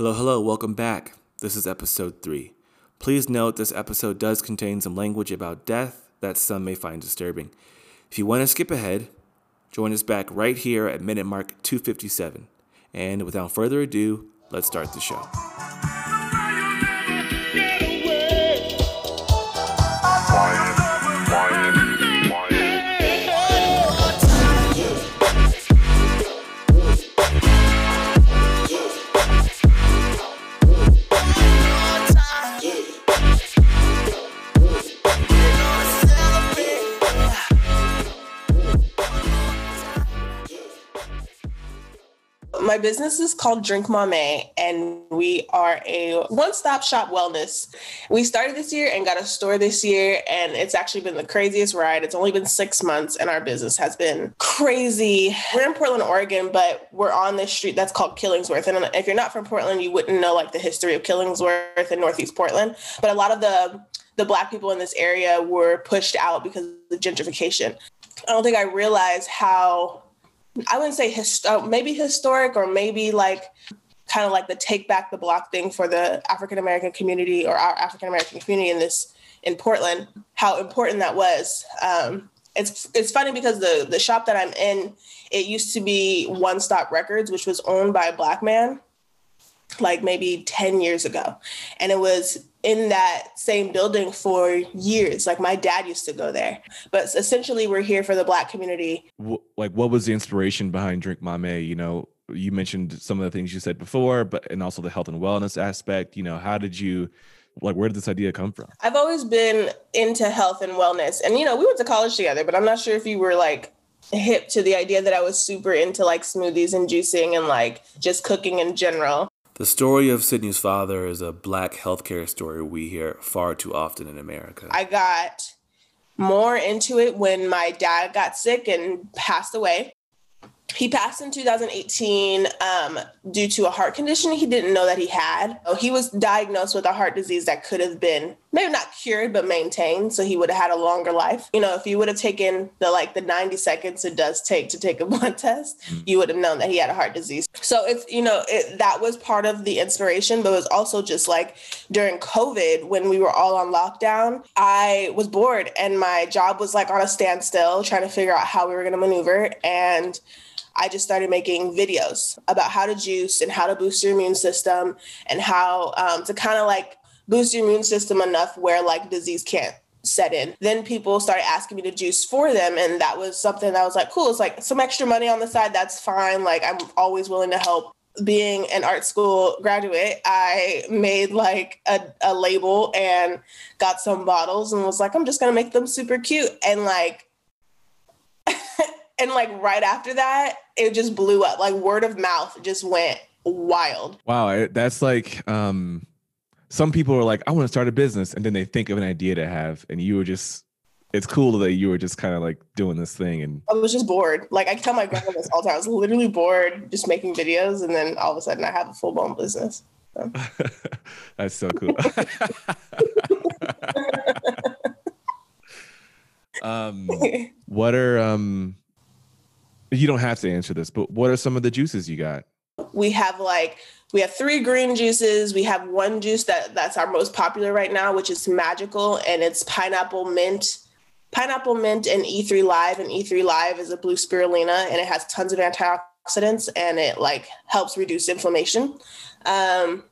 Hello, hello, welcome back. This is episode 3. Please note this episode does contain some language about death that some may find disturbing. If you want to skip ahead, join us back right here at minute mark 257. And without further ado, let's start the show. Business is called Drink Mamey, and we are a one stop shop wellness. We started this year and got a store this year, and it's actually been the craziest ride. It's only been six months, and our business has been crazy. We're in Portland, Oregon, but we're on this street that's called Killingsworth. And if you're not from Portland, you wouldn't know like the history of Killingsworth in Northeast Portland. But a lot of the the black people in this area were pushed out because of the gentrification. I don't think I realized how I wouldn't say hist- uh, maybe historic or maybe like kind of like the take back the block thing for the African American community or our African American community in this in Portland. How important that was. Um, it's it's funny because the the shop that I'm in, it used to be One Stop Records, which was owned by a black man, like maybe ten years ago, and it was in that same building for years. Like my dad used to go there. But essentially, we're here for the Black community. Like, what was the inspiration behind Drink Mamey? You know, you mentioned some of the things you said before, but and also the health and wellness aspect. You know, how did you? Like, where did this idea come from? I've always been into health and wellness. And, you know, we went to college together, but I'm not sure if you were like hip to the idea that I was super into like smoothies and juicing and like just cooking in general. The story of Cydnie's father is a black healthcare story we hear far too often in America. I got more into it when my dad got sick and passed away he passed in 2018 um, due to a heart condition he didn't know that he had. He was diagnosed with a heart disease that could have been maybe not cured but maintained, so he would have had a longer life. You know, if you would have taken the like the 90 seconds it does take to take a blood test, mm. you would have known that he had a heart disease. So it's you know it, that was part of the inspiration, but it was also just like during COVID when we were all on lockdown, I was bored and my job was like on a standstill, trying to figure out how we were going to maneuver and I just started making videos about how to juice and how to boost your immune system and how um, to kind of like boost your immune system enough where like disease can't set in. Then people started asking me to juice for them. And that was something that was like, cool. It's like some extra money on the side. That's fine. Like I'm always willing to help. Being an art school graduate, I made like a, a label and got some bottles and was like, I'm just to make them super cute. And like, and like right after that, it just blew up. Like word of mouth just went wild. Wow, that's like um some people are like, I want to start a business, and then they think of an idea to have, and you were just it's cool that you were just kind of like doing this thing and I was just bored. Like I tell my grandma this all the time. I was literally bored just making videos and then all of a sudden I have a full blown business. So. That's so cool. um what are um you don't have to answer this, but what are some of the juices you got? We have like we have three green juices. We have one juice that that's our most popular right now, which is magical, and it's pineapple mint, pineapple mint, and E3 Live. And E3 Live is a blue spirulina, and it has tons of antioxidants, and it like helps reduce inflammation. Um,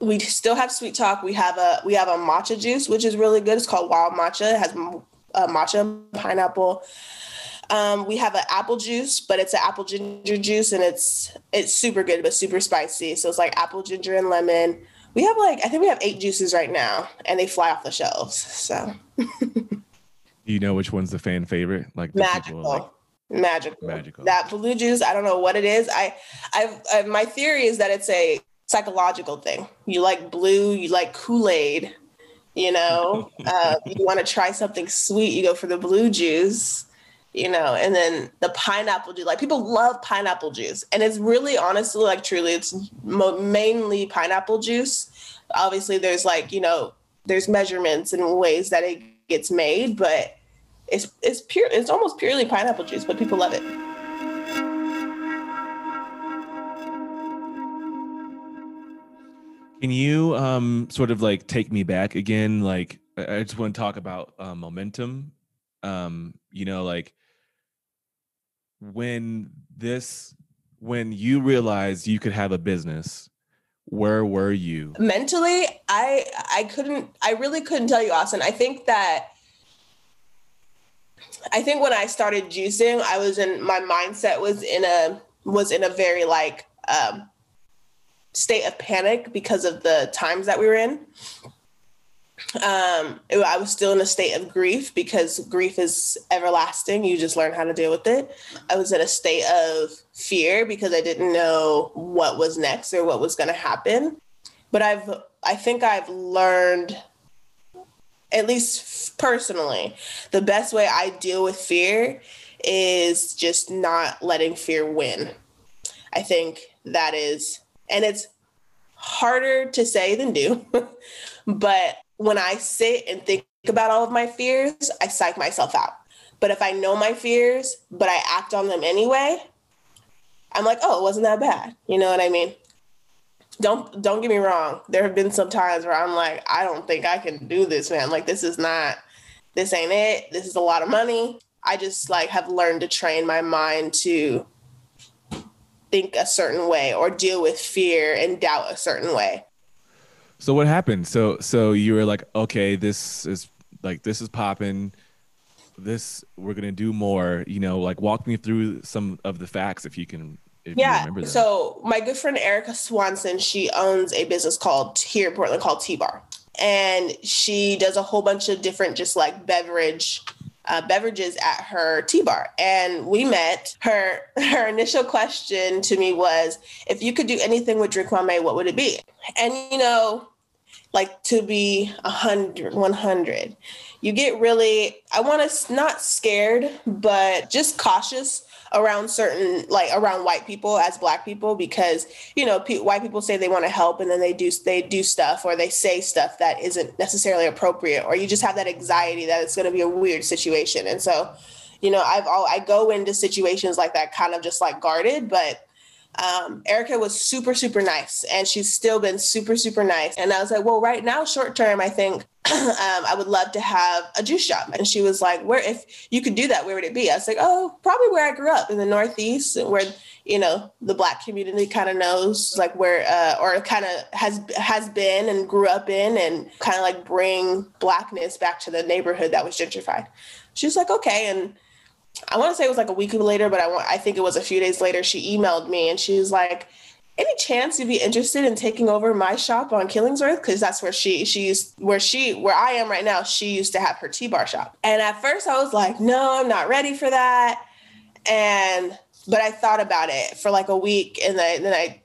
we still have sweet talk. We have a we have a matcha juice, which is really good. It's called Wild Matcha. It has uh, matcha, pineapple, um, we have an apple juice, but it's an apple ginger juice, and it's it's super good, but super spicy. So it's like apple, ginger, and lemon. We have like I think we have eight juices right now, and they fly off the shelves. So. Do you know which one's the fan favorite? Like magical. Like- magical. Magical. That blue juice, I don't know what it is. I, I, I, my theory is that it's a psychological thing. You like blue, you like Kool Aid. You know, uh, you want to try something sweet, you go for the blue juice you know, and then the pineapple juice. Like people love pineapple juice, and it's really honestly, like truly, it's mo- mainly pineapple juice. Obviously, there's like you know, there's measurements and ways that it gets made, but it's it's pure. It's almost purely pineapple juice, but people love it. Can you um sort of like take me back again? Like I just want to talk about uh, momentum. Um, you know, like when this when you realized you could have a business, where were you? Mentally, I I couldn't I really couldn't tell you, Austin. I think that I think when I started juicing, I was in my mindset was in a was in a very like um state of panic because of the times that we were in. Um, it, I was still in a state of grief because grief is everlasting. You just learn how to deal with it. I was in a state of fear because I didn't know what was next or what was going to happen. But I've, I think I've learned, at least personally, the best way I deal with fear is just not letting fear win. I think that is and it's harder to say than do. but when I sit and think about all of my fears, I psych myself out. But if I know my fears, but I act on them anyway, I'm like, oh, it wasn't that bad. You know what I mean? Don't don't get me wrong. There have been some times where I'm like, I don't think I can do this, man. Like this is not this ain't it. This is a lot of money. I just like have learned to train my mind to think a certain way or deal with fear and doubt a certain way. So what happened? So so you were like, okay, this is like this is popping. This we're gonna do more. You know, like walk me through some of the facts if you can. If yeah. You so my good friend Erica Swanson, she owns a business called here in Portland called T Bar, and she does a whole bunch of different just like beverage uh, beverages at her tea bar and we met. Her her initial question to me was if you could do anything with drink mamey what would it be? And you know like to be 100 100 you get really i want to not scared but just cautious around certain like around white people as black people because you know pe- white people say they want to help and then they do they do stuff or they say stuff that isn't necessarily appropriate or you just have that anxiety that it's going to be a weird situation. And so you know i've all i go into situations like that kind of just like guarded but um, Erica was super, super nice, and she's still been super, super nice. And I was like, well, right now, short term, I think um, I would love to have a juice shop. And she was like, where, if you could do that, where would it be? I was like, oh, probably where I grew up in the Northeast, where, you know, the Black community kind of knows, like where, uh, or kind of has, has been and grew up in, and kind of like bring Blackness back to the neighborhood that was gentrified. She was like, okay. And I want to say it was like a week later, but I want I think it was a few days later. She emailed me and she was like, "Any chance you'd be interested in taking over my shop on Killingsworth? Because that's where she she used where she where I am right now. She used to have her tea bar shop. And at first I was like, no, I'm not ready for that. And but I thought about it for like a week, and then, then I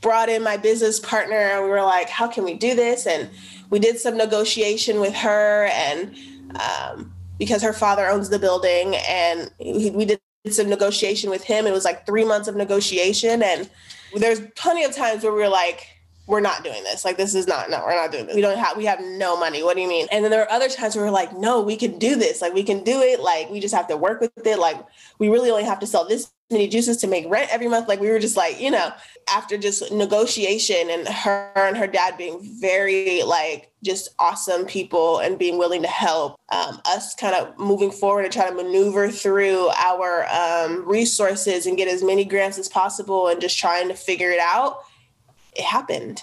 brought in my business partner, and we were like, how can we do this? And we did some negotiation with her and. Um, because her father owns the building and he, we did some negotiation with him. It was like three months of negotiation. And there's plenty of times where we are like, we're not doing this. Like this is not no, we're not doing this. We don't have we have no money. What do you mean? And then there are other times where we're like, no, we can do this. Like we can do it. Like we just have to work with it. Like we really only have to sell this many juices to make rent every month. Like we were just like, you know, after just negotiation and her and her dad being very like just awesome people and being willing to help um, us kind of moving forward and try to maneuver through our um, resources and get as many grants as possible and just trying to figure it out it happened.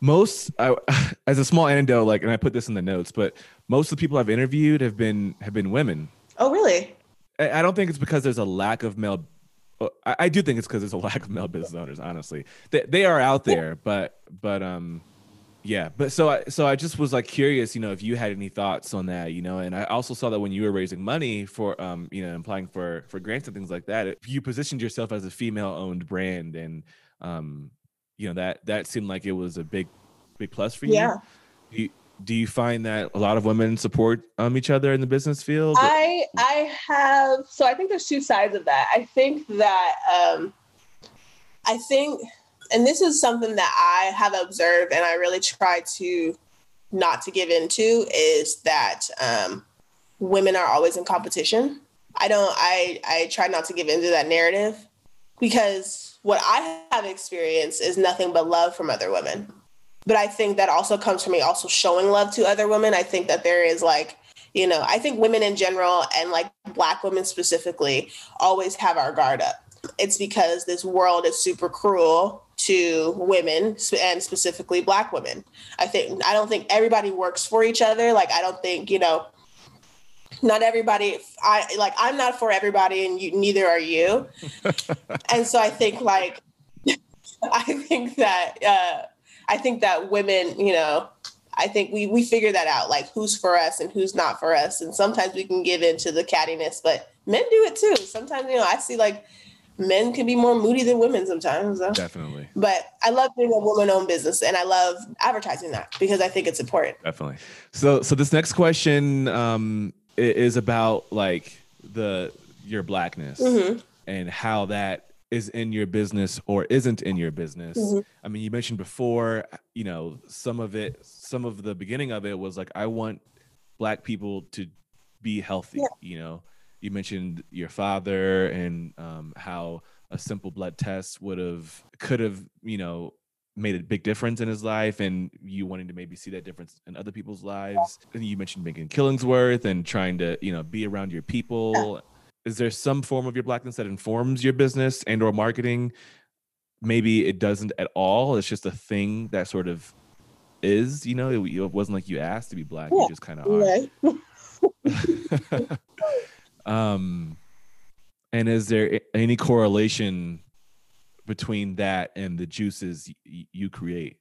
Most, I, as a small anecdote, like, and I put this in the notes, but most of the people I've interviewed have been have been women. Oh, really? I, don't think it's because there's a lack of male. Uh, I, I do think it's because there's a lack of male business owners. Honestly, they they are out there, but but um, yeah. But so I so I just was like curious, you know, if you had any thoughts on that, you know, and I also saw that when you were raising money for um, you know, applying for for grants and things like that, you positioned yourself as a female owned brand and um you know that that seemed like it was a big big plus for you. Yeah. Do you, do you find that a lot of women support um, each other in the business field? I I have so I think there's two sides of that. I think that um, I think, and this is something that I have observed, and I really try to not to give into is that um, women are always in competition. I don't. I I try not to give into that narrative because what I have experienced is nothing but love from other women. But I think that also comes from me also showing love to other women. I think that there is like, you know, I think women in general and like black women specifically always have our guard up. It's because this world is super cruel to women and specifically black women. I think I don't think everybody works for each other. Like I don't think, you know, not everybody I like I'm not for everybody and you neither are you. and so I think like I think that uh I think that women, you know, I think we we figure that out, like who's for us and who's not for us. And sometimes we can give in to the cattiness, but men do it too. Sometimes, you know, I see like men can be more moody than women sometimes. So. Definitely. But I love being a woman owned business and I love advertising that because I think it's important. Definitely. So so this next question um is about like the your blackness mm-hmm. and how that is in your business or isn't in your business. Mm-hmm. I mean, you mentioned before, you know, some of it, some of the beginning of it was like, I want black people to be healthy. Yeah. You know, you mentioned your father and um, how a simple blood test would have, could have, you know, made a big difference in his life and you wanting to maybe see that difference in other people's lives. Yeah. You mentioned Megan Killingsworth and trying to, you know, be around your people. Yeah is there some form of your blackness that informs your business and or marketing maybe it doesn't at all it's just a thing that sort of is you know it, it wasn't like you asked to be black yeah. you just kind of are right. um and is there any correlation between that and the juices y- you create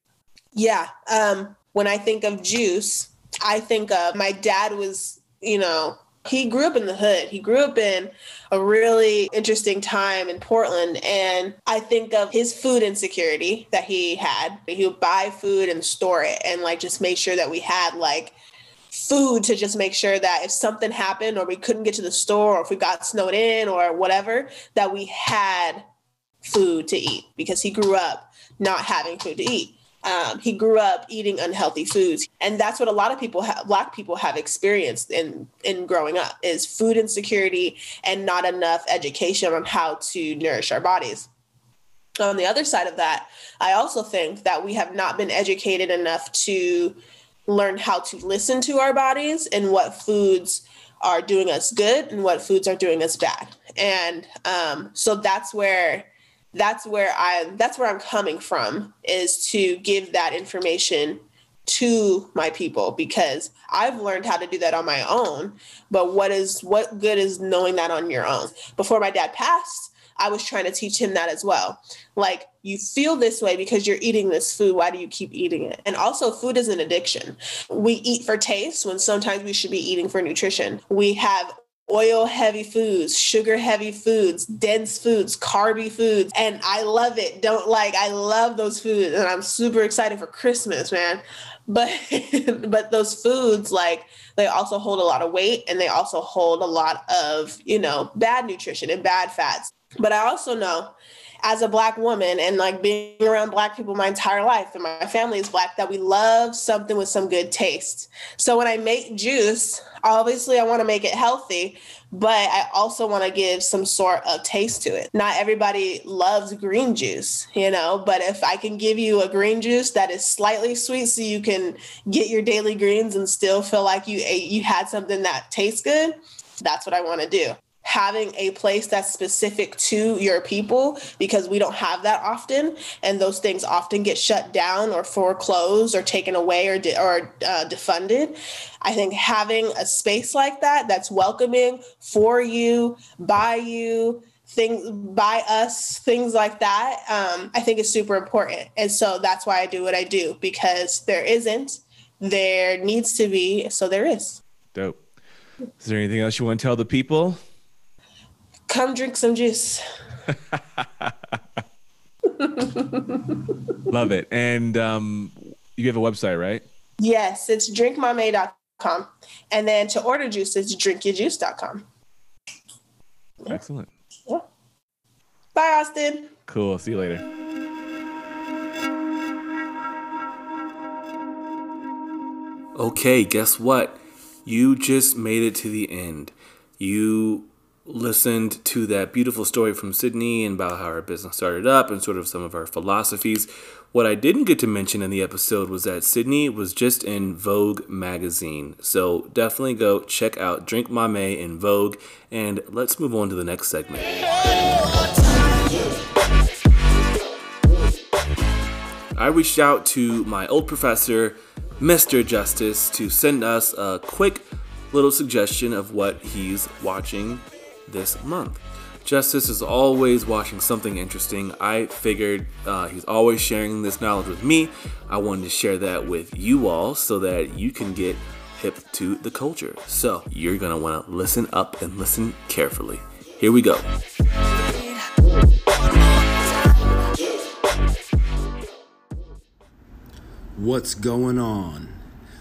yeah um when i think of juice i think of my dad was you know he grew up in the hood. He grew up in a really interesting time in Portland. And I think of his food insecurity that he had. He would buy food and store it and like just make sure that we had like food to just make sure that if something happened or we couldn't get to the store or if we got snowed in or whatever, that we had food to eat because he grew up not having food to eat. Um, he grew up eating unhealthy foods, and that's what a lot of people, have, black people, have experienced in in growing up is food insecurity and not enough education on how to nourish our bodies. On the other side of that, I also think that we have not been educated enough to learn how to listen to our bodies and what foods are doing us good and what foods are doing us bad. And um, so that's where that's where I that's where I'm coming from is to give that information to my people because I've learned how to do that on my own. But what is what good is knowing that on your own? Before my dad passed, I was trying to teach him that as well. Like you feel this way because you're eating this food. Why do you keep eating it? And also, food is an addiction. We eat for taste when sometimes we should be eating for nutrition. We have oil heavy foods, sugar heavy foods, dense foods, carby foods. And I love it. Don't like, I love those foods. And I'm super excited for Christmas, man. But but those foods, like they also hold a lot of weight and they also hold a lot of, you know, bad nutrition and bad fats. But I also know as a black woman and like being around black people my entire life and my family is black that we love something with some good taste. So when I make juice, obviously I want to make it healthy, but I also want to give some sort of taste to it. Not everybody loves green juice, you know, but if I can give you a green juice that is slightly sweet so you can get your daily greens and still feel like you ate you had something that tastes good, that's what I want to do having a place that's specific to your people because we don't have that often. And those things often get shut down or foreclosed or taken away or de- or uh, defunded. I think having a space like that that's welcoming for you by you things by us things like that um, i think is super important. And so that's why i do what i do because there isn't there needs to be so there is. Dope. Is there anything else you want to tell the people Come drink some juice. Love it. And um, you have a website, right? Yes, it's drinkmamey.com. And then to order juice, it's drinkyourjuice.com. Excellent. Yeah. Bye, Austin. Cool. See you later. Okay, guess what? You just made it to the end. You listened to that beautiful story from Cydnie and about how our business started up and sort of some of our philosophies. What I didn't get to mention in the episode was that Cydnie was just in Vogue magazine. So definitely go check out Drink Mamey in Vogue and let's move on to the next segment. I reached out to my old professor, Mr. Justice, to send us a quick little suggestion of what he's watching this month. Justice is always watching something interesting. I figured uh, he's always sharing this knowledge with me. I wanted to share that with you all so that you can get hip to the culture. So you're gonna wanna listen up and listen carefully. Here we go. What's going on?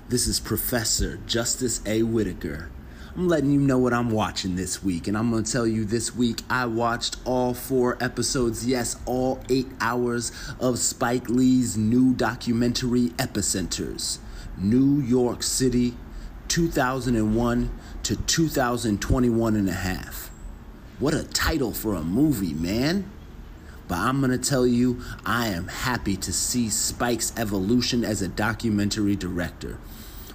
This is Professor Justice A. Whitaker I'm letting you know what I'm watching this week. And I'm going to tell you this week, I watched all four episodes, yes, all eight hours of Spike Lee's new documentary, Epicenters New York City, 2001 to 2021 and a half. What a title for a movie, man. But I'm to tell you, I am happy to see Spike's evolution as a documentary director.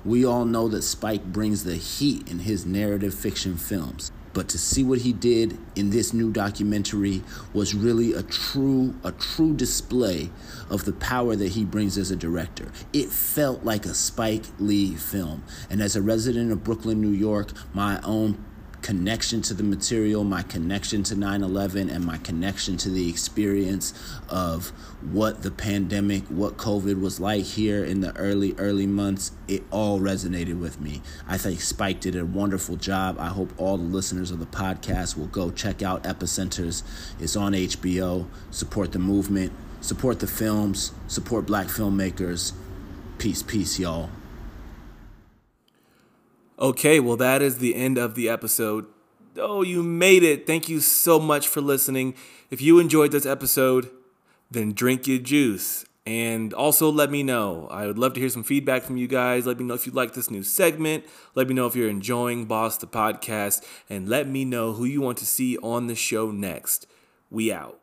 We all know that Spike brings the heat in his narrative fiction films. But to see what he did in this new documentary was really a true a true display of the power that he brings as a director. It felt like a Spike Lee film. And as a resident of Brooklyn, New York, my own connection to the material, my connection to 9 11, and my connection to the experience of what the pandemic, what COVID was like here in the early, early months, it all resonated with me. I think Spike did a wonderful job. I hope all the listeners of the podcast will go check out Epicenters. It's on HBO. Support the movement, support the films, support black filmmakers. Peace, peace, y'all. Okay, well, that is the end of the episode. Oh, you made it. Thank you so much for listening. If you enjoyed this episode, then drink your juice. And also let me know. I would love to hear some feedback from you guys. Let me know if you like this new segment. Let me know if you're enjoying Boss the Podcast. And let me know who you want to see on the show next. We out.